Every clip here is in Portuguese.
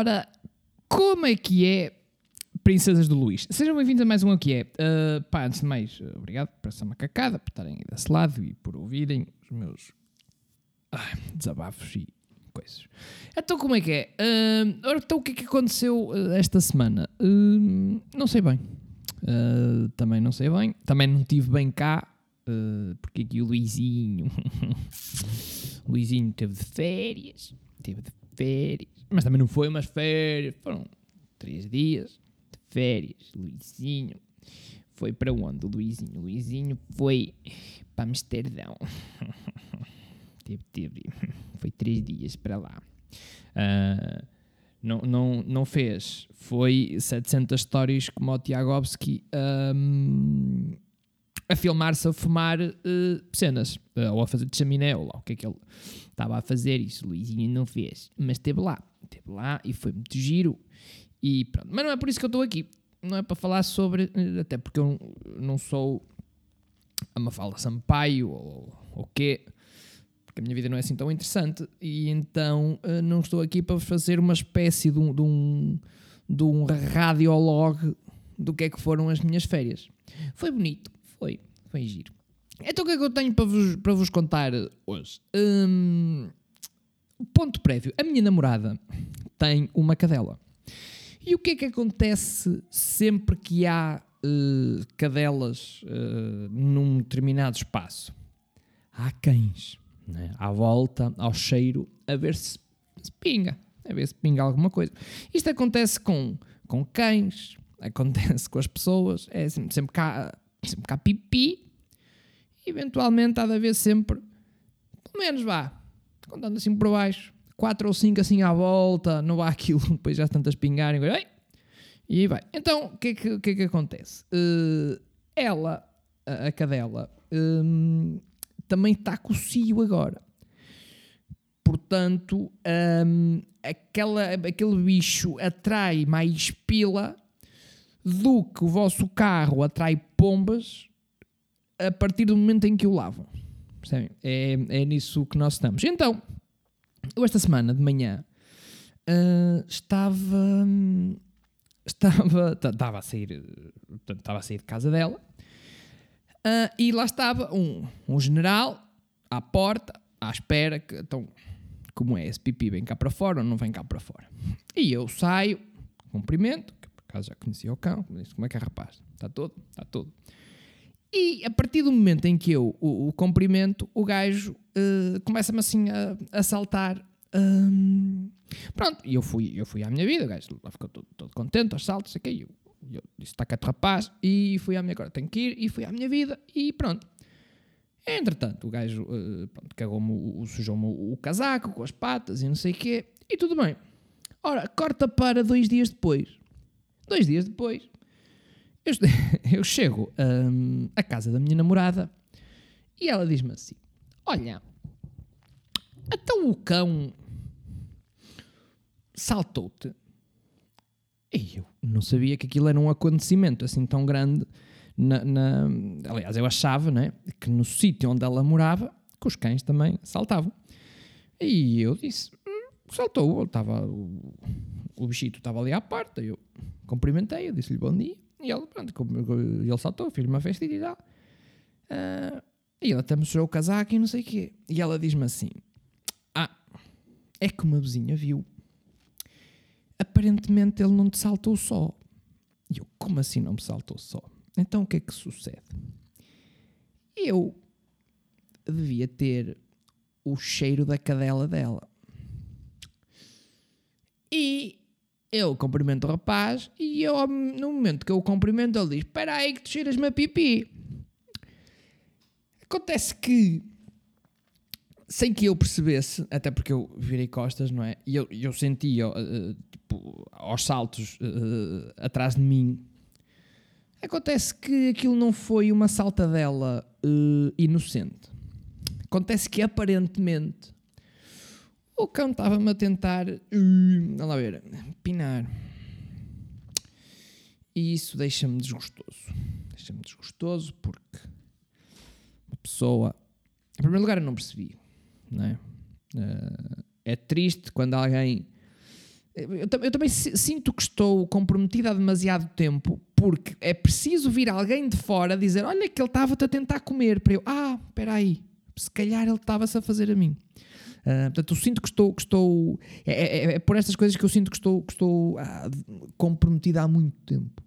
Ora, como é que é, princesas do Luís? Sejam bem-vindos a mais um Aqui é. Uh, pá, antes de mais, obrigado por essa macacada, por estarem aí desse lado e por ouvirem os meus ah, desabafos e coisas. Então, como é que é? Uh, ora, então, o que é que aconteceu uh, esta semana? Uh, não sei bem. Uh, também não sei bem. Também não estive bem cá, uh, porque aqui o Luizinho. Luizinho teve de férias. Teve de férias. Mas também não foi umas férias. Foram três dias de férias. Luizinho foi para onde? Luizinho. Luizinho foi para Amsterdão. teve, teve. Foi três dias para lá. Uh, não, não, não fez. Foi 700 stories como o Tiagovski um, a filmar-se a fumar uh, cenas. Uh, ou a fazer de chaminé, ou lá o que é que ele estava a fazer. Isso Luizinho não fez. Mas esteve lá. Esteve lá e foi muito giro. E pronto. Mas não é por isso que eu estou aqui. Não é para falar sobre. Até porque eu não sou a Mafalda Sampaio ou o quê porque a minha vida não é assim tão interessante, e então uh, não estou aqui para fazer uma espécie de um, de um, de um radiolog do que é que foram as minhas férias. Foi bonito, foi, foi giro. Então o que é que eu tenho para vos, para vos contar hoje? Um, ponto prévio, a minha namorada tem uma cadela. E o que é que acontece sempre que há uh, cadelas uh, num determinado espaço? Há cães né, à volta, ao cheiro, a ver se, se, pinga, a ver se pinga alguma coisa. Isto acontece com, com cães, acontece com as pessoas, é sempre, sempre, cá, sempre cá pipi, eventualmente há de haver sempre, pelo menos vá, contando assim por baixo, quatro ou cinco assim à volta, não há aquilo, depois já tantas pingarem, e aí vai. Então, o que, é que, que, é que acontece? Uh, ela, a, a cadela, um, também está com o cio agora. Portanto, um, aquela, aquele bicho atrai mais pila do que o vosso carro atrai pombas a partir do momento em que o lavam. Percebem? É, é nisso que nós estamos. Então, eu esta semana de manhã uh, estava. Estava, estava a sair, estava a sair de casa dela Uh, e lá estava um, um general à porta, à espera que, então, como é, esse pipi vem cá para fora ou não vem cá para fora. E eu saio, cumprimento, que por acaso já conhecia o cão, como é que é rapaz? Está todo? Está todo. E a partir do momento em que eu o, o cumprimento, o gajo uh, começa-me assim a, a saltar. Um, pronto, e eu fui, eu fui à minha vida, o gajo lá ficou todo, todo contente, aos saltos, aqui, eu eu disse, está quieto rapaz, e fui à minha, agora tenho que ir, e fui à minha vida, e pronto. Entretanto, o gajo uh, cagou-me, sujou-me o, o casaco com as patas e não sei o quê, e tudo bem. Ora, corta para dois dias depois. Dois dias depois, eu, eu chego um, à casa da minha namorada e ela diz-me assim: Olha, então o cão saltou-te e eu não sabia que aquilo era um acontecimento assim tão grande. Na, na... Aliás, eu achava né, que no sítio onde ela morava, que os cães também saltavam. E eu disse: hum, saltou, estava, o, o bichito estava ali à porta. Eu cumprimentei, eu disse-lhe bom dia. E ele, pronto, ele saltou, fiz uma festa e tal. Uh, e ele até mostrou o casaco e não sei o quê. E ela diz-me assim: Ah, é que uma vizinha viu aparentemente ele não te saltou só. E eu, como assim não me saltou só? Então o que é que sucede? Eu devia ter o cheiro da cadela dela. E eu cumprimento o rapaz e eu, no momento que eu o cumprimento, ele diz: Espera aí que tu cheiras-me a pipi. Acontece que sem que eu percebesse, até porque eu virei costas, não é? E eu, eu sentia, uh, tipo, aos saltos uh, atrás de mim. Acontece que aquilo não foi uma saltadela uh, inocente. Acontece que aparentemente o cão estava-me a tentar, uh, lá ver, pinar. E isso deixa-me desgostoso. Deixa-me desgostoso porque uma pessoa. Em primeiro lugar, eu não percebi não é? Uh, é triste quando alguém Eu, eu, também sinto que estou comprometida há demasiado tempo porque é preciso vir alguém de fora dizer: Olha, que ele estava-te a tentar comer. Para eu, ah, espera aí, se calhar ele estava-se a fazer a mim. Uh, portanto, eu sinto que estou. Que estou é, é, é, por estas coisas que eu sinto que estou, que estou ah, comprometida há muito tempo.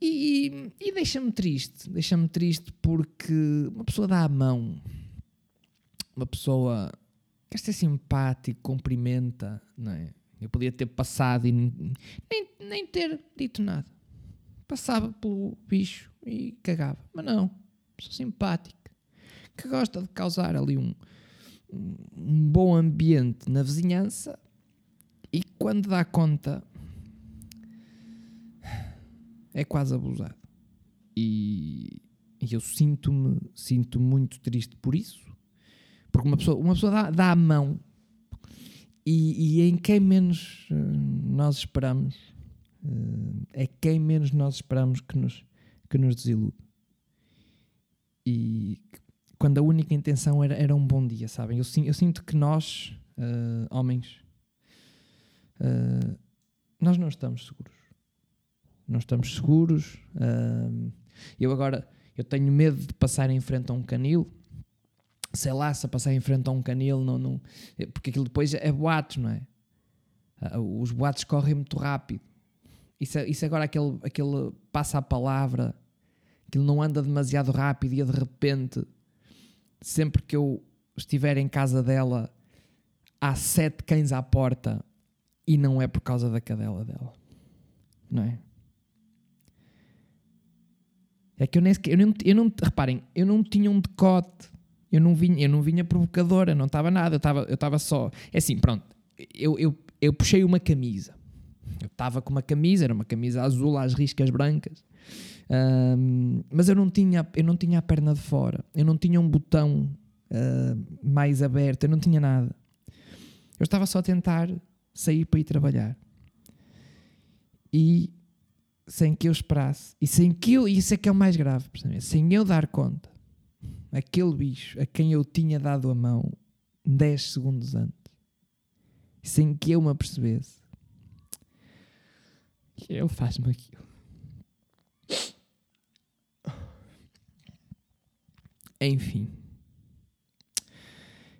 E, e deixa-me triste. Deixa-me triste porque uma pessoa dá a mão, uma pessoa quer ser simpático, cumprimenta, não é? Eu podia ter passado e nem, nem ter dito nada. Passava pelo bicho e cagava. Mas não, sou simpática, que gosta de causar ali um, um bom ambiente na vizinhança e quando dá conta é quase abusado. E, eu sinto-me sinto muito triste por isso, porque uma pessoa, uma pessoa dá, dá a mão e, e em quem menos uh, nós esperamos uh, é quem menos nós esperamos que nos, que nos desilude. E quando a única intenção era, era um bom dia, sabem? Eu, eu sinto que nós, uh, homens, nós não estamos seguros. Não estamos seguros. eu agora eu tenho medo de passar em frente a um canil sei lá, se a passar em frente a um canil, não, não, porque aquilo depois é boatos, não é? Ah, os boatos correm muito rápido. Isso, isso agora aquele, aquele passa a palavra, aquilo não anda demasiado rápido e de repente, sempre que eu estiver em casa dela, há sete cães à porta e não é por causa da cadela dela, não é? É que eu nem, eu não, eu não, reparem, eu não tinha um decote eu não vinha, eu não vinha provocadora, não estava nada, eu estava eu só. É assim, pronto, eu, eu, eu puxei uma camisa. Eu estava com uma camisa, era uma camisa azul às riscas brancas. Um, mas eu não tinha eu não tinha a perna de fora. Eu não tinha um botão uh, mais aberto. Eu não tinha nada. Eu estava só a tentar sair para ir trabalhar. E sem que eu esperasse e sem que eu isso é que é o mais grave sem eu dar conta aquele bicho a quem eu tinha dado a mão 10 segundos antes, sem que eu me apercebesse ele faz-me aquilo. Enfim,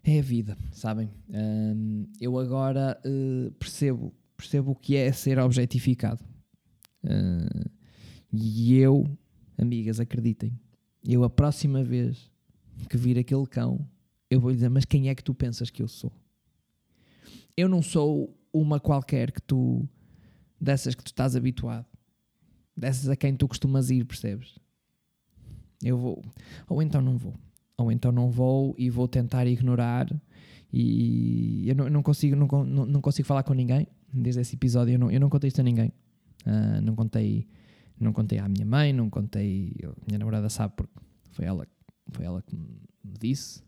é a vida, sabem? Um, eu agora uh, percebo, percebo o que é ser objetificado. Uh, e eu, amigas, acreditem, eu a próxima vez que vir aquele cão, eu vou lhe dizer: Mas quem é que tu pensas que eu sou? Eu não sou uma qualquer que tu, dessas que tu estás habituado, dessas a quem tu costumas ir, percebes? Eu vou, ou então não vou, ou então não vou e vou tentar ignorar. E eu não, não consigo, não, não, não, consigo falar com ninguém desde esse episódio. Eu não, eu não contei isto a ninguém. Uh, não contei não contei à minha mãe, não contei. A minha namorada sabe porque foi ela foi ela que me disse.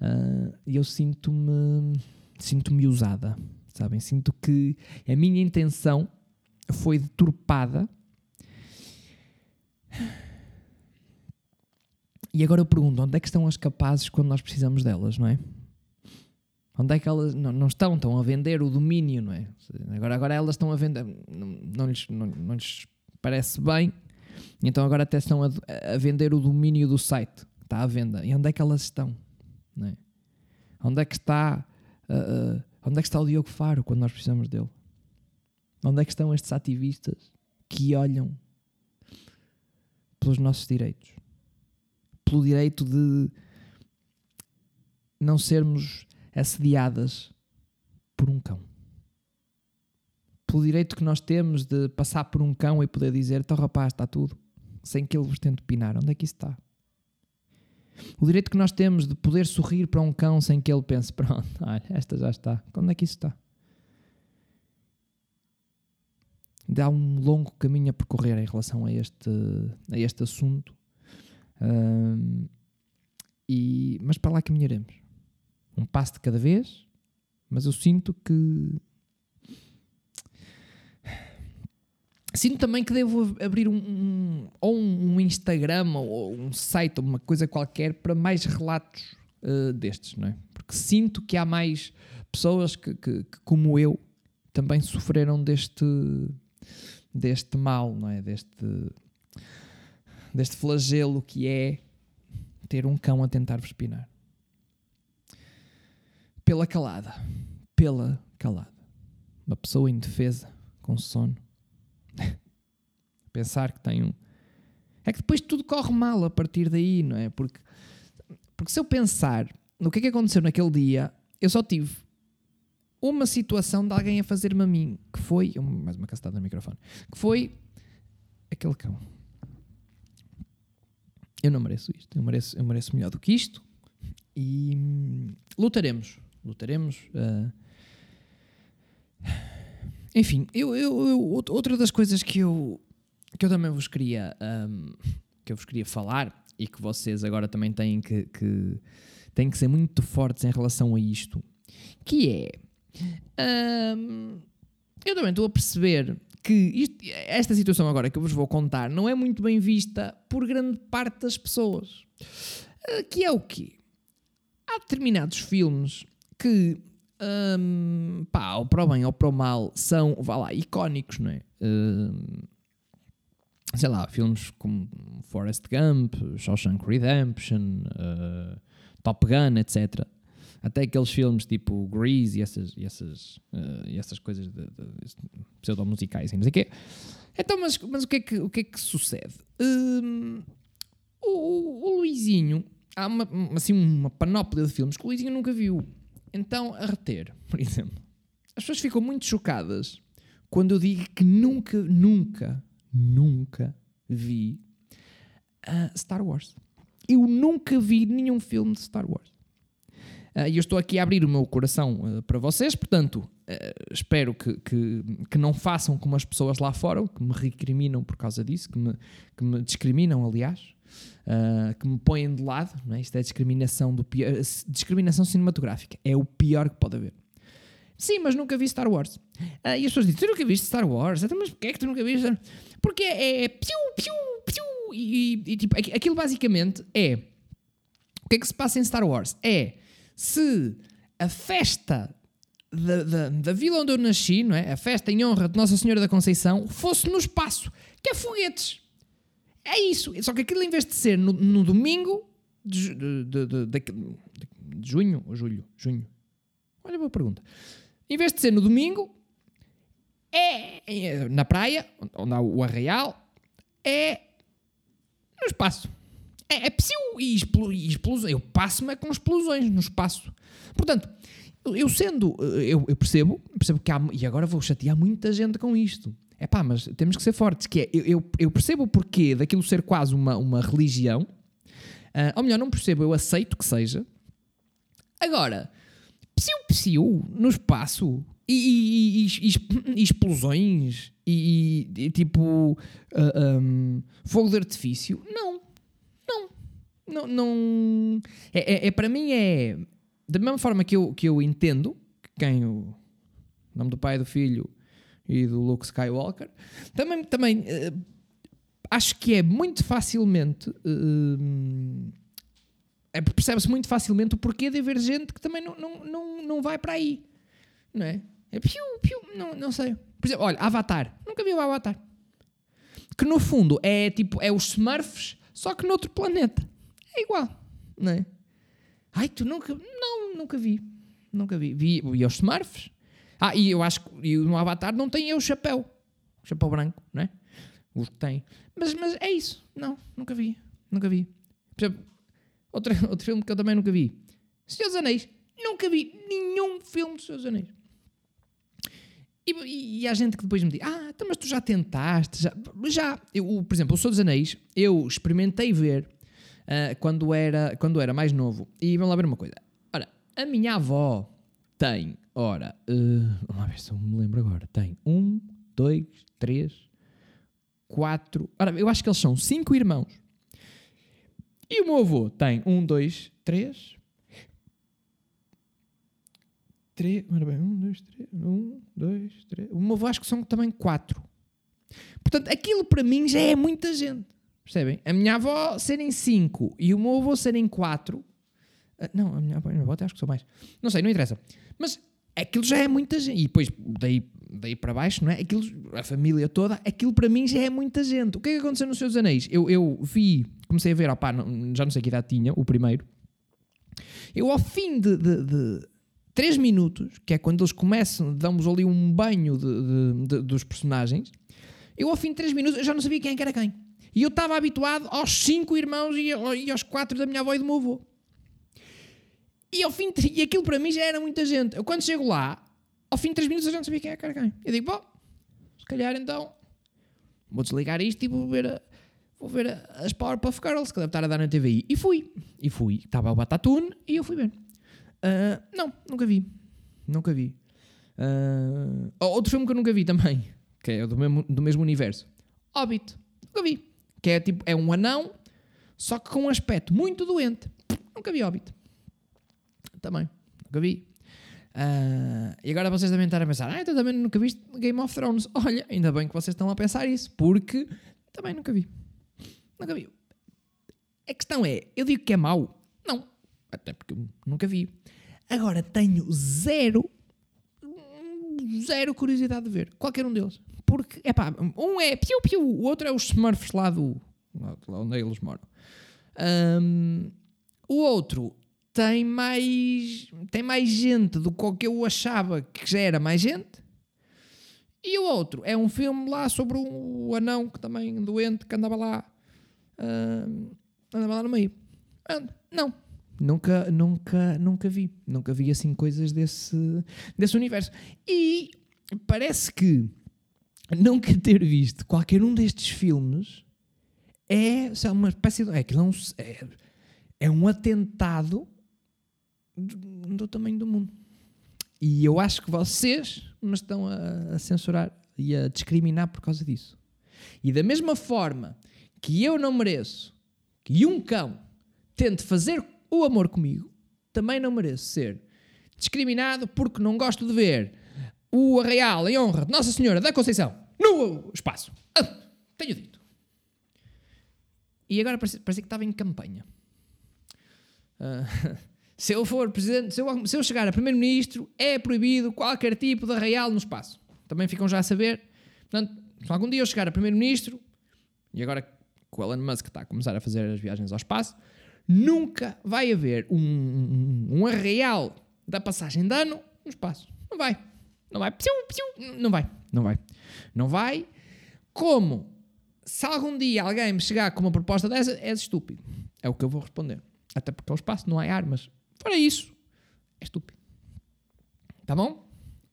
Uh, e eu sinto-me sinto-me usada, sabem? Sinto que a minha intenção foi deturpada. E agora eu pergunto, onde é que estão as capazes quando nós precisamos delas, não é? Onde é que elas não, não estão? Estão a vender o domínio, não é? Agora, agora elas estão a vender, não, não, lhes, não, não lhes parece bem, então agora até estão a, a, vender o domínio do site. Está à venda. E onde é que elas estão? Não é? Onde é que está uh, uh, onde é que está o Diogo Faro quando nós precisamos dele? Onde é que estão estes ativistas que olham pelos nossos direitos? Pelo direito de não sermos assediadas por um cão pelo direito que nós temos de passar por um cão e poder dizer: então rapaz, está tudo, sem que ele vos tente pinar. Onde é que isso está? O direito que nós temos de poder sorrir para um cão sem que ele pense: pronto, olha, esta já está. Onde é que isso está? Dá um longo caminho a percorrer em relação a este, a este assunto. Um, e, mas para lá caminharemos. Um passo de cada vez, mas eu sinto que Sinto também que devo abrir um, um ou um Instagram ou um site, uma coisa qualquer para mais relatos uh, destes, não é? Porque sinto que há mais pessoas que, que, que, como eu, também sofreram deste, deste mal, não é? Deste, deste flagelo que é ter um cão a tentar vos espinar. Pela calada. Pela calada. Uma pessoa indefesa, com sono. Pensar que tem um. É que depois tudo corre mal a partir daí, não é? Porque, porque se eu pensar no que é que aconteceu naquele dia, eu só tive uma situação de alguém a fazer-me a mim, que foi, mais uma castada no microfone, que foi aquele cão. Eu não mereço isto, eu mereço, eu mereço melhor do que isto e hum, lutaremos, lutaremos. Uh, enfim, eu, eu, eu, outra das coisas que eu, que eu também vos queria, um, que eu vos queria falar e que vocês agora também têm que, que, têm que ser muito fortes em relação a isto, que é um, eu também estou a perceber que isto, esta situação agora que eu vos vou contar não é muito bem vista por grande parte das pessoas. Uh, que é o quê? Há determinados filmes que, um, pá, ou para o bem ou para o mal, são, vá lá, icónicos, não é? Uh, sei lá, filmes como Forrest Gump, Shawshank Redemption, uh, Top Gun, etc. Até aqueles filmes tipo Grease e essas, e essas, uh, e essas coisas de, de, pseudo-musicais e não sei o quê. Então, mas, mas o, que é que, o que é que sucede? Um, o, o Luizinho, há uma, assim uma panóplia de filmes que o Luizinho nunca viu. Então, a reter, por exemplo. As pessoas ficam muito chocadas quando eu digo que nunca, nunca, nunca vi uh, Star Wars. Eu nunca vi nenhum filme de Star Wars. Ah, e eu estou aqui a abrir o meu coração uh, para vocês, portanto, uh, espero que, que, que, não façam como as pessoas lá fora, que me recriminam por causa disso, que me, que me discriminam, aliás, uh, que me põem de lado. É? Isto é discriminação, do pior, discriminação cinematográfica. É o pior que pode haver. Sim, mas nunca vi Star Wars. e as pessoas dizem: Tu nunca viste Star Wars? Então, mas porquê é que tu nunca viste? Porque é, é piu, piu, piu. E, e, e tipo, aquilo basicamente é. O que é que se passa em Star Wars? É se a festa da, da, da, vila onde eu nasci, não é? a festa em honra de Nossa Senhora da Conceição, fosse no espaço, que é foguetes. É isso. Só que aquilo, em vez de ser no, no domingo de, de, de, de, junho ou julho? Junho. Olha, boa pergunta. Em vez de ser no domingo, é, é na praia, onde há o arraial, é no espaço. É, é psiu e, explo, e explosão. Eu passo-me com explosões no espaço. Portanto, eu sendo, eu, eu, percebo, percebo que há, e agora vou chatear muita gente com isto. É pá, mas temos que ser fortes, que é, eu, eu percebo o porquê daquilo ser quase uma, uma religião, uh, ou melhor, não percebo, eu aceito que seja. Agora, psiu-psiu no espaço e, e, e, e explosões e, tipo uh, ah, um, fogo de artifício, não não, não. É, é, é, para mim é da mesma forma que eu, que eu entendo quem o nome do pai do filho e do Luke Skywalker também, também uh, acho que é muito facilmente uh, é, percebe-se muito facilmente o porquê de haver gente que também não, não, não, não vai para aí não é? É piu, piu, não, não sei. Por exemplo, olha, Avatar, nunca vi o Avatar. Que no fundo é tipo, é os Smurfs só que noutro planeta é igual, não é? Ai, tu nunca. Não, nunca vi. Nunca vi. Vi, vi os Smurfs. Ah, e eu acho que no Avatar não tem o chapéu. O chapéu branco, não é? Os que tem. Mas, mas é isso. Não, nunca vi. Nunca vi. Por exemplo, outro, outro filme que eu também nunca vi. Senhor dos Anéis. Nunca vi nenhum filme de Senhor dos Anéis. E, e, e há gente que depois me diz: Ah, então, mas tu já tentaste? Já. já. Eu, por exemplo, o Senhor dos Anéis, eu experimentei ver uh, quando, era, quando era mais novo. E vamos lá ver uma coisa. Ora, a minha avó tem, ora, uh, vamos lá ver se eu me lembro agora. Tem um, dois, três, quatro. Ora, eu acho que eles são cinco irmãos. E o meu avô tem um, dois, três. Três. Ora bem, um, dois, três. Um, dois, três. O meu avô acho que são também quatro. Portanto, aquilo para mim já é muita gente. Percebem? A minha avó serem 5 e o meu avô serem 4. Uh, ah, não, a minha, a minha avó até acho que sou mais. Não sei, não interessa. Mas aquilo já é muita gente. E depois, daí, daí para baixo, não é? Aquilo, a família toda, aquilo para mim já é muita gente. O que é que aconteceu nos Seus Anéis? Eu, eu vi, comecei a ver, opá, não, já não sei que idade tinha, o primeiro. Eu, ao fim de, de, de 3 minutos, que é quando eles começam, damos ali um banho de, de, dos personagens, eu, ao fim de 3 minutos, já não sabia quem era quem. E eu estava habituado aos 5 irmãos e, aos 4 da minha avó e do meu avô. E ao fim e aquilo para mim já era muita gente. Eu quando chego lá, ao fim de 3 minutos eu já não sabia quem é quem. Eu digo, bom, se calhar então vou desligar isto e vou ver, a, vou ver a, as Powerpuff Girls que deve estar a dar na TVI. E fui. E fui. Estava o Batatune e eu fui ver. Uh, não, nunca vi. Nunca vi. Uh, outro filme que eu nunca vi também, que é do mesmo, do mesmo universo. Hobbit. Nunca vi. Que é tipo, é um anão, só que com um aspecto muito doente. Nunca vi Hobbit também. Nunca vi. Uh, e agora vocês devem estar a pensar, ah, então também nunca viste Game of Thrones. Olha, ainda bem que vocês estão a pensar isso, porque também nunca vi. Nunca vi. A questão é, eu digo que é mau? Não. Até porque eu nunca vi. Agora tenho zero, zero curiosidade de ver qualquer um deles. Porque, é pá, um é piu piu, o outro é os Smurfs lá do. lá onde eles moram. Um, o outro tem mais, tem mais gente do que eu achava que já era mais gente. E o outro é um filme lá sobre o anão que também doente que andava lá, andava lá no meio. Não, nunca, nunca, nunca vi, nunca vi assim coisas desse, desse universo. E parece que nunca ter visto qualquer um destes filmes é uma espécie de. É, é, um, é, é um atentado do, do tamanho do mundo. E eu acho que vocês me estão a, a, censurar e a discriminar por causa disso. E da mesma forma que eu não mereço que um cão tente fazer o amor comigo, também não mereço ser discriminado porque não gosto de ver o Arraial em honra de Nossa Senhora da Conceição no espaço. Ah, tenho dito. E agora parece, parece que estava em campanha. Uh, Se eu for presidente, se eu, se eu chegar a primeiro-ministro, é proibido qualquer tipo de arraial no espaço. Também ficam já a saber. Portanto, se algum dia eu chegar a primeiro-ministro, e agora que o Elon Musk está a começar a fazer as viagens ao espaço, nunca vai haver um, um, um arraial da passagem de ano no espaço. Não vai. Não vai. Não vai. Não vai. Não vai. Como se algum dia alguém me chegar com uma proposta dessa, és estúpido. É o que eu vou responder. Até porque ao espaço não há armas. Fora isso, é estúpido. Tá bom?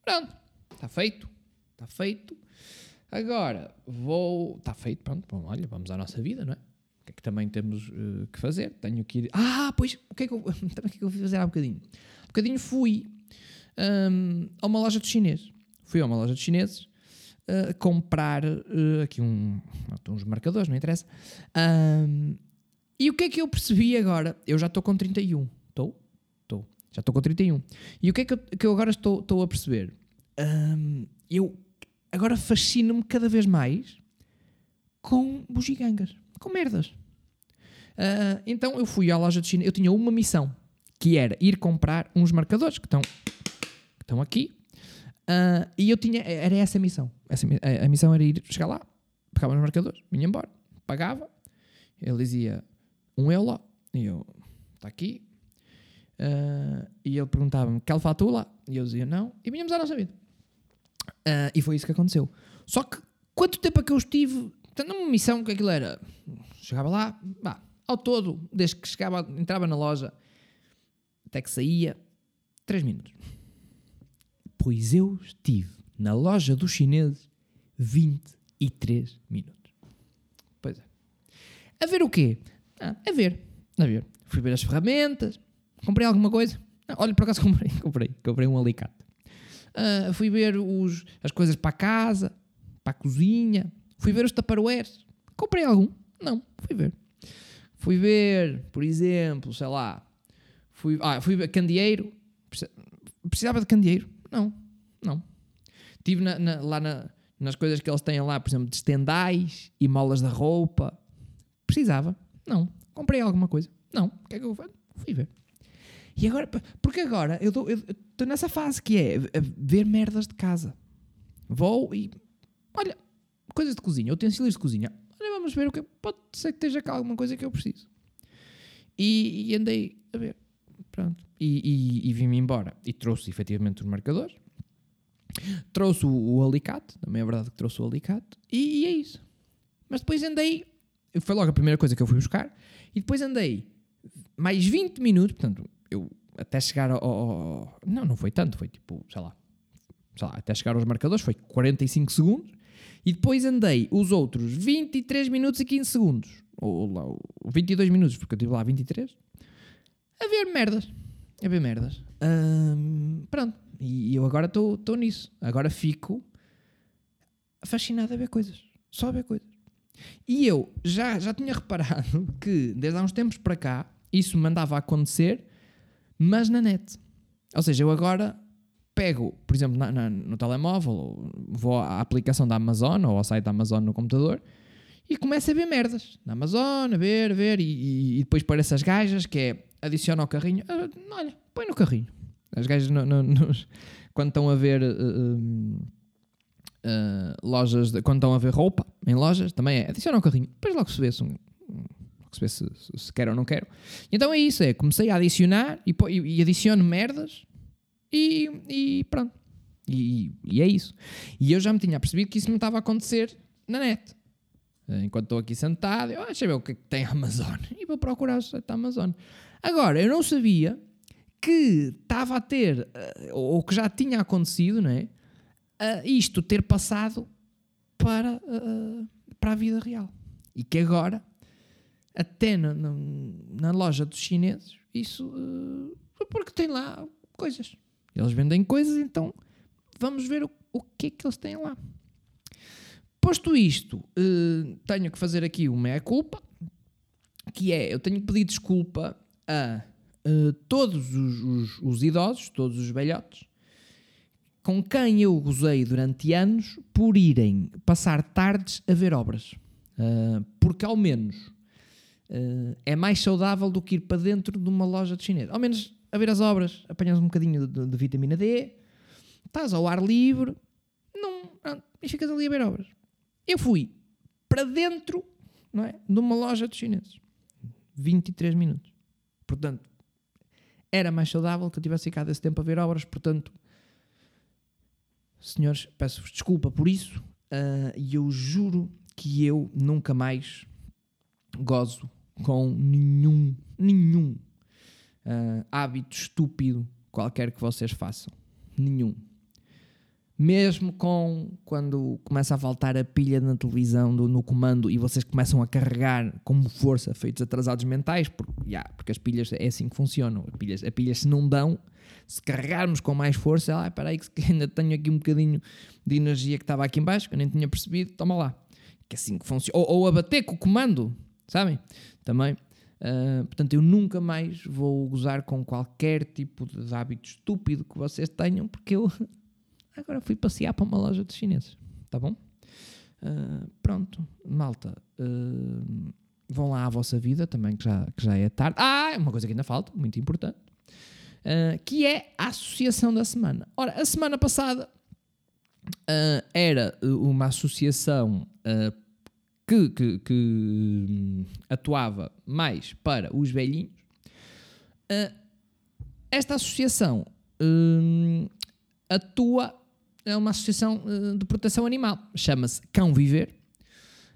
Pronto. Está feito. Está feito. Agora, vou. Está feito, pronto. Bom, olha, vamos à nossa vida, não é? O que é que também temos uh, que fazer? Tenho que ir. Ah, pois, o que é que eu, o que é que eu fui fazer há bocadinho? Um bocadinho fui um, a uma loja de chineses. Fui a uma loja de chineses uh, comprar uh, aqui um, uns marcadores, não interessa. Um, e o que é que eu percebi agora? Eu já estou com 31. Estou? Estou. Já estou com 31. E o que é que eu, que eu agora estou, estou a perceber? Um, eu agora fascino-me cada vez mais com bugigangas, com merdas. Uh, então eu fui à loja de China, eu tinha uma missão, que era ir comprar uns marcadores que estão, estão aqui. Uh, e eu tinha, era essa a missão. Essa, a, a missão era ir chegar lá, pegava os marcadores, vinha embora, pagava. Ele dizia um euro. E eu, está aqui. Uh, e ele perguntava-me, quer fatura? E eu dizia, não. E vinhamos à nossa vida. Uh, e foi isso que aconteceu. Só que, quanto tempo é que eu estive... Tendo uma missão que aquilo era... Chegava lá, ao todo, desde que chegava, entrava na loja, até que saía, 3 minutos. Pois eu estive na loja dos chineses 23 minutos. Pois é. A ver o quê? Ah, a ver, a ver. Fui ver as ferramentas, comprei alguma coisa. Ah, olha, por acaso comprei, comprei, comprei um alicate. Uh, fui ver os, as coisas para casa, para a cozinha. Fui ver os taparoeiros. Comprei algum? Não, fui ver. Fui ver, por exemplo, sei lá, fui, ah, fui ver candeeiro. Precisava de candeeiro? Não, não. Estive na, na, lá na, nas coisas que eles têm lá, por exemplo, de estendais e molas da roupa. Precisava. Não. Comprei alguma coisa? Não. O que é que eu faço? Fui ver. E agora, porque agora eu estou nessa fase que é ver merdas de casa. Vou e olha, coisas de cozinha, utensílios de cozinha. Olha, vamos ver o que pode ser que esteja cá alguma coisa que eu preciso. E, e andei a ver. Pronto. E, e, e vim-me embora. E trouxe efetivamente os marcadores. Trouxe o, o, alicate. Também é verdade que trouxe o alicate. E, e é isso. Mas depois andei. Foi logo a primeira coisa que eu fui buscar. E depois andei mais 20 minutos. Portanto, eu até chegar ao, ao. Não, não foi tanto. Foi tipo, sei lá. Sei lá, até chegar aos marcadores foi 45 segundos. E depois andei os outros 23 minutos e 15 segundos. Ou, ou, ou 22 minutos, porque eu estive lá 23 a ver merdas. A ver merdas. Um, pronto. E eu agora estou nisso. Agora fico fascinado a ver coisas. Só a ver coisas. E eu já, já tinha reparado que desde há uns tempos para cá isso mandava acontecer, mas na net. Ou seja, eu agora pego, por exemplo, na, na, no telemóvel, vou à aplicação da Amazon ou ao site da Amazon no computador e começo a ver merdas na Amazon, a ver, a ver, e, e depois para essas gajas que é adiciona ao carrinho. Uh, olha, põe no carrinho. As gajas, no, no, quando estão a ver uh, lojas, de, quando estão a ver roupa em lojas, também é adiciona ao carrinho. Depois logo se vê se, um, se, vê se, se, quero ou não quero. Então é isso, é comecei a adicionar e, e, e adiciono merdas e, e pronto. E, e, é isso. E eu já me tinha percebido que isso me estava a acontecer na net. Enquanto estou aqui sentado, eu, ah, deixa eu ver o que, é que tem a Amazon. E vou procurar o site da Amazon. Agora, eu não sabia que estava a ter, eh, ou que já tinha acontecido, não é? Uh, isto ter passado para, uh, para a vida real. E que agora, até na, na, na loja dos chineses, isso. Porque tem lá coisas. Eles vendem coisas, então vamos ver o, o que é que eles têm lá. Posto isto, tenho que fazer aqui uma meia-culpa, que é, eu tenho que pedir desculpa a uh, todos os, os, os, idosos, todos os velhotes, com quem eu gozei durante anos por irem passar tardes a ver obras. Uh, porque ao menos uh, é mais saudável do que ir para dentro de uma loja de chinês. Ao menos a ver as obras, apanhas um bocadinho de, de vitamina D, estás ao ar livre, não, e ficas ali a ver obras. Eu fui para dentro não é, de uma loja de chineses. 23 minutos. Portanto, era mais saudável que eu tivesse ficado esse tempo a ver obras. Portanto, senhores, peço-vos desculpa por isso ah, e uh, eu juro que eu nunca mais gozo com nenhum, nenhum uh, hábito estúpido qualquer que vocês façam. Nenhum mesmo com quando começa a faltar a pilha na televisão do, no comando e vocês começam a carregar como força feitos atrasados mentais, porque, yeah, porque as pilhas é assim que funcionam. As pilhas, as pilhas se não dão, se carregarmos com mais força, ah, espera aí que ainda tenho aqui um bocadinho de energia que estava aqui embaixo, que eu nem tinha percebido, toma lá. Que é assim que funciona. Ou, ou a bater com o comando, sabem? Também. Uh, portanto, eu nunca mais vou gozar com qualquer tipo de hábito estúpido que vocês tenham, porque eu Agora fui passear para uma loja de chineses. Tá bom? Uh, pronto, malta. Uh, vão lá à vossa vida também, que já, que já é tarde. Ah, é uma coisa que ainda falta, muito importante. Uh, que é a associação da semana. Ora, a semana passada era uma associação que, que, que um, atuava mais para os velhinhos. esta associação um, atua é uma associação uh, de proteção animal, chama-se Cão Viver.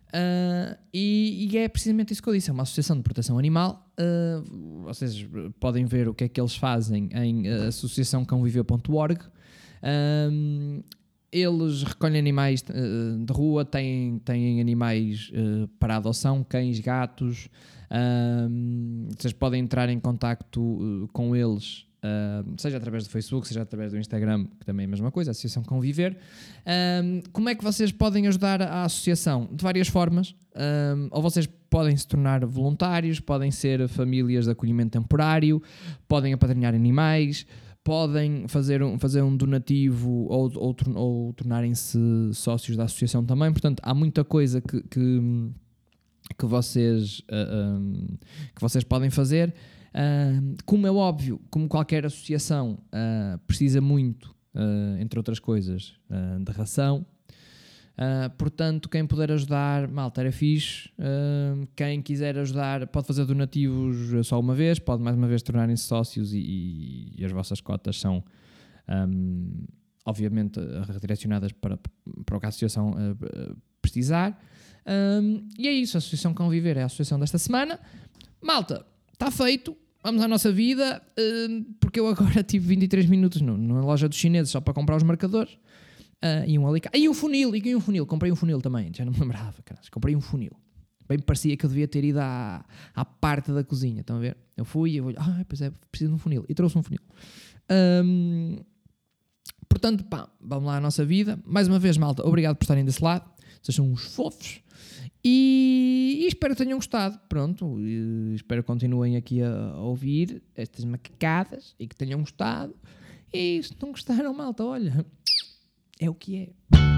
Uh, e, e, é precisamente isso que eu disse: é uma associação de proteção animal. Uh, vocês podem ver o que é que eles fazem em associaçãocãoviver.org. eles recolhem animais de rua, têm, têm animais para adoção, cães, gatos. vocês podem entrar em contato com eles Uh, seja através do Facebook, seja através do Instagram, que também é a mesma coisa, a Associação Conviver. Como é que vocês podem ajudar a associação? De várias formas. Ou vocês podem se tornar voluntários, podem ser famílias de acolhimento temporário, podem apadrinhar animais, podem fazer um, fazer um donativo ou, ou, ou tornarem-se sócios da associação também. Portanto, há muita coisa que, que, que vocês, uh, um, que vocês podem fazer. Como é óbvio, como qualquer associação uh, precisa muito, uh, entre outras coisas, de ração, portanto, quem puder ajudar, malta, era fixe. quem quiser ajudar, pode fazer donativos só uma vez, pode mais uma vez tornarem-se sócios e, e, e, as vossas cotas são, um, obviamente, redirecionadas para, para o que a associação precisar. Um, e é isso, a Associação Conviver é a associação desta semana. Malta, está feito vamos à nossa vida, uh, porque eu agora tive 23 minutos no, na loja dos chineses só para comprar os marcadores uh, e um alicate. E um funil, e um funil, comprei um funil também, já não me lembrava, caras. comprei um funil. Bem parecia que eu devia ter ido à, à parte da cozinha, estão a ver? Eu fui e olhei, ah, pois é, preciso de um funil. E trouxe um funil. Um, portanto, pá, vamos lá à nossa vida. Mais uma vez, malta, obrigado por estarem desse lado. Vocês são uns fofos. E, e, espero que tenham gostado. Pronto, espero que continuem aqui a, ouvir estas macacadas e que tenham gostado. E se não gostaram, malta, olha, é o que é.